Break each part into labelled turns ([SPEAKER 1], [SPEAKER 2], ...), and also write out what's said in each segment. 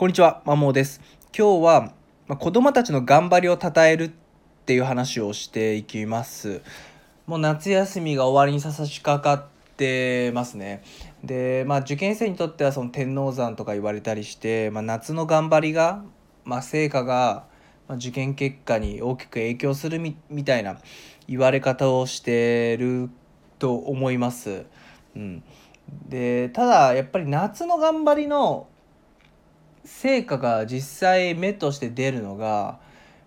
[SPEAKER 1] こんにちは、まもです。今日は、まあ、子供たちの頑張りを称えるっていう話をしていきます。もう夏休みが終わりに差し掛かってますね。で、まあ受験生にとってはその天王山とか言われたりして、まあ、夏の頑張りが、まあ、成果が、ま受験結果に大きく影響するみみたいな言われ方をしてると思います。うん、でただやっぱり夏の頑張りの成果が実際目として出るのが、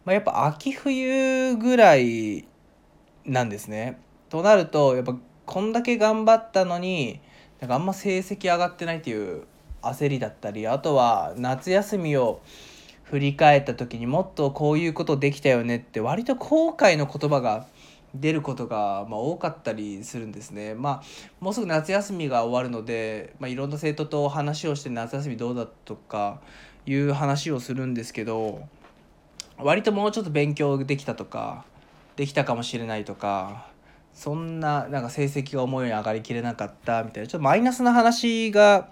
[SPEAKER 1] まあ、やっぱ秋冬ぐらいなんですね。となるとやっぱこんだけ頑張ったのになんかあんま成績上がってないっていう焦りだったりあとは夏休みを振り返った時にもっとこういうことできたよねって割と後悔の言葉が出ることがま多かったりするんですね。まあ、もうすぐ夏休みが終わるので、まあ、いろんな生徒と話をして夏休みどうだとかいう話をするんですけど割ともうちょっと勉強できたとかできたかもしれないとかそんななんか成績が思うように上がりきれなかったみたいなちょっとマイナスな話が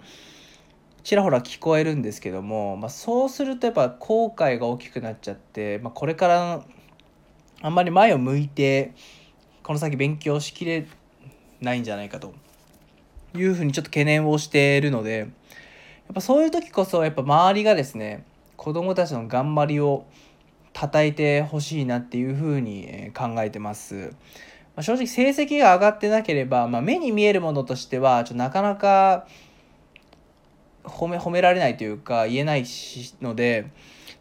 [SPEAKER 1] ちらほら聞こえるんですけども、まあ、そうするとやっぱ後悔が大きくなっちゃって、まあ、これからあんまり前を向いてこの先勉強しきれないんじゃないかというふうにちょっと懸念をしているのでやっぱそういう時こそやっぱ周りがですね子どもたちの頑張りを称えてほしいなっていうふうに考えてます。ま、正直成績が上がってなければ、まあ、目に見えるものとしてはちょなかなか褒め褒められないというか言えないので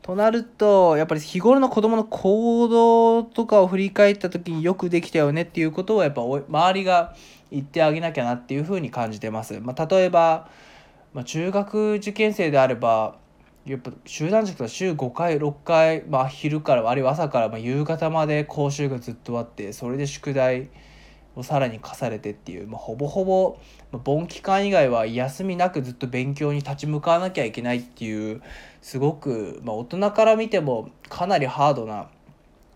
[SPEAKER 1] となると、やっぱり日頃の子供の行動とかを振り返った時によくできたよねっていうことをやっぱ周りが言ってあげなきゃなっていうふうに感じてます。まあ、例えば、まあ、中学受験生であれば、やっぱ集団塾は週5回6回、まあ、昼からあるいは朝からま夕方まで講習がずっとあってそれで宿題さらに課されてっていう、まあ、ほぼほぼ、まあ、盆期間以外は休みなくずっと勉強に立ち向かわなきゃいけないっていうすごく、まあ、大人から見てもかなりハードな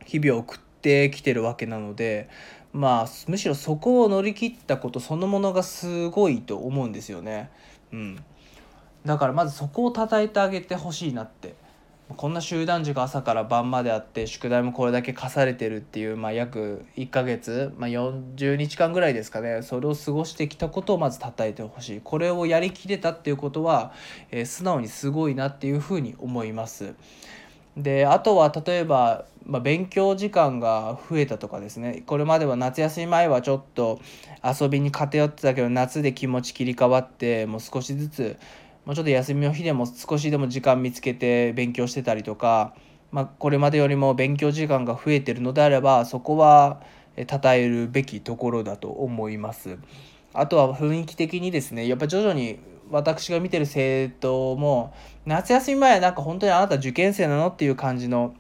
[SPEAKER 1] 日々を送ってきてるわけなのでまあむしろそこを乗り切ったことそのものがすごいと思うんですよね。うん、だからまずそこを称えてあげてほしいなってこんな集団塾朝から晩まであって宿題もこれだけ課されてるっていう、まあ、約1ヶ月、まあ、40日間ぐらいですかね。それを過ごしてきたことをまず称えてほしい。これをやりきれたっていうことは、えー、素直にすごいなっていうふうに思います。であとは例えば、まあ、勉強時間が増えたとかですね。これまでは夏休み前はちょっと遊びに偏ってたけど夏で気持ち切り替わってもう少しずつもうちょっと休みの日でも少しでも時間見つけて勉強してたりとか、まあ、これまでよりも勉強時間が増えてるのであればそこは称えるべきところだと思います。あとは雰囲気的にですねやっぱ徐々に私が見てる生徒も夏休み前はなんか本当にあなた受験生なのっていう感じの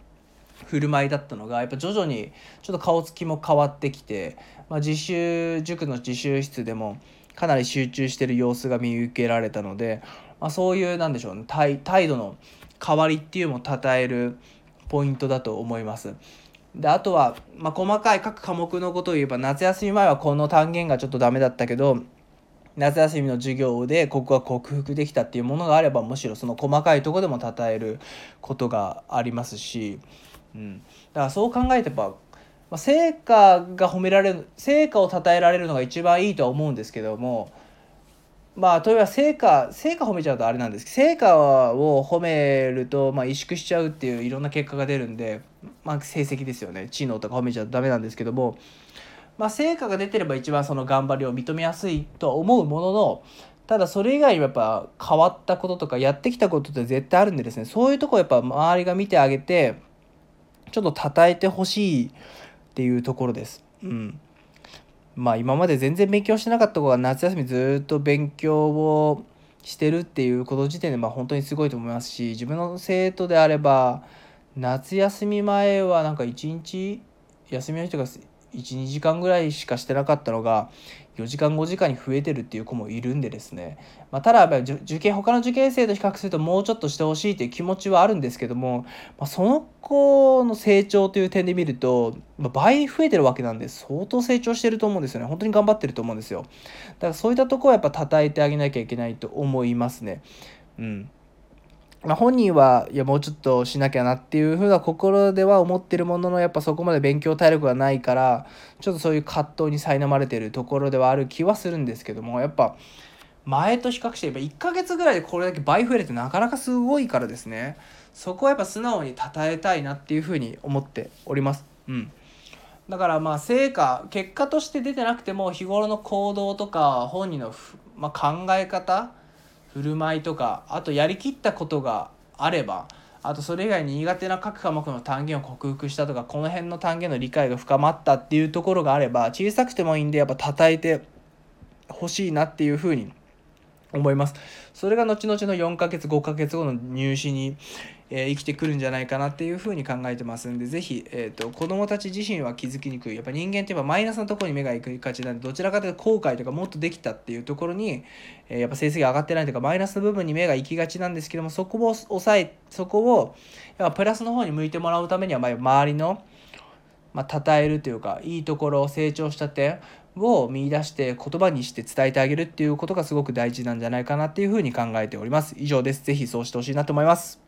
[SPEAKER 1] 振る舞いだったのがやっぱ徐々にちょっと顔つきも変わってきて、まあ、自習塾の自習室でもかなり集中してる様子が見受けられたのでまあ、そういうなんでしょうね態度の変わりっていうのも称えるポイントだと思います。であとは、まあ、細かい各科目のことを言えば夏休み前はこの単元がちょっとダメだったけど夏休みの授業でここは克服できたっていうものがあればむしろその細かいとこでも称えることがありますし、うん、だからそう考えてば、まあ、成果が褒められる成果を称えられるのが一番いいとは思うんですけどもまあ例えば成果成果褒めちゃうとあれなんですけど成果を褒めると、まあ、萎縮しちゃうっていういろんな結果が出るんで、まあ、成績ですよね。知能とか褒めちゃうとダメなんですけども、まあ、成果が出てれば一番その頑張りを認めやすいとは思うもののただそれ以外にやっぱ変わったこととかやってきたことって絶対あるんでですね。そういうとこやっぱ周りが見てあげてちょっと称えてほしいっていうところです。うん。まあ今まで全然勉強してなかった子が夏休みずっと勉強をしてるっていうこと時点でまあ本当にすごいと思いますし自分の生徒であれば夏休み前はなんか一日休みの人が12時間ぐらいしかしてなかったのが4時間5時間に増えてるっていう子もいるんでですね、まあ、ただ受験他の受験生と比較するともうちょっとしてほしいっていう気持ちはあるんですけども、まあ、その子の成長という点で見ると、まあ、倍増えてるわけなんで相当成長してると思うんですよね。本当に頑張ってると思うんですよ。だからそういったところはやっぱ称えてあげなきゃいけないと思いますね。うん。まあ、本人はいやもうちょっとしなきゃなっていうふうな心では思ってるもののやっぱそこまで勉強体力がないからちょっとそういう葛藤に苛まれてるところではある気はするんですけどもやっぱ前と比較してやっぱ1ヶ月ぐらいでこれだけ倍増えるってなかなかすごいからですねそこはやっぱ素直に称えたいなっていうふうに思っております。うんだからまあ成果結果として出てなくても日頃の行動とか本人の、まあ、考え方振る舞いとかあとやりきったことがあればあとそれ以外に苦手な各科目の単元を克服したとかこの辺の単元の理解が深まったっていうところがあれば小さくてもいいんでやっぱ叩いてほしいなっていうふうに思います。それが後々の4ヶ月5ヶ月後の入試に、えー、生きてくるんじゃないかなっていうふうに考えてますんで是非、えーと、子どもたち自身は気づきにくいやっぱ人間ってやっぱマイナスのところに目が行くがちなんでどちらかというと後悔とかもっとできたっていうところに、えー、やっぱ成績が上がってないというかマイナスの部分に目が行きがちなんですけどもそこを抑えそこをやっぱプラスの方に向いてもらうためには、まあ、周りのまあ、称えるというかいいところを成長した点を見出して言葉にして伝えてあげるっていうことがすごく大事なんじゃないかなっていうふうに考えております。以上です。是非そうしてほしいなと思います。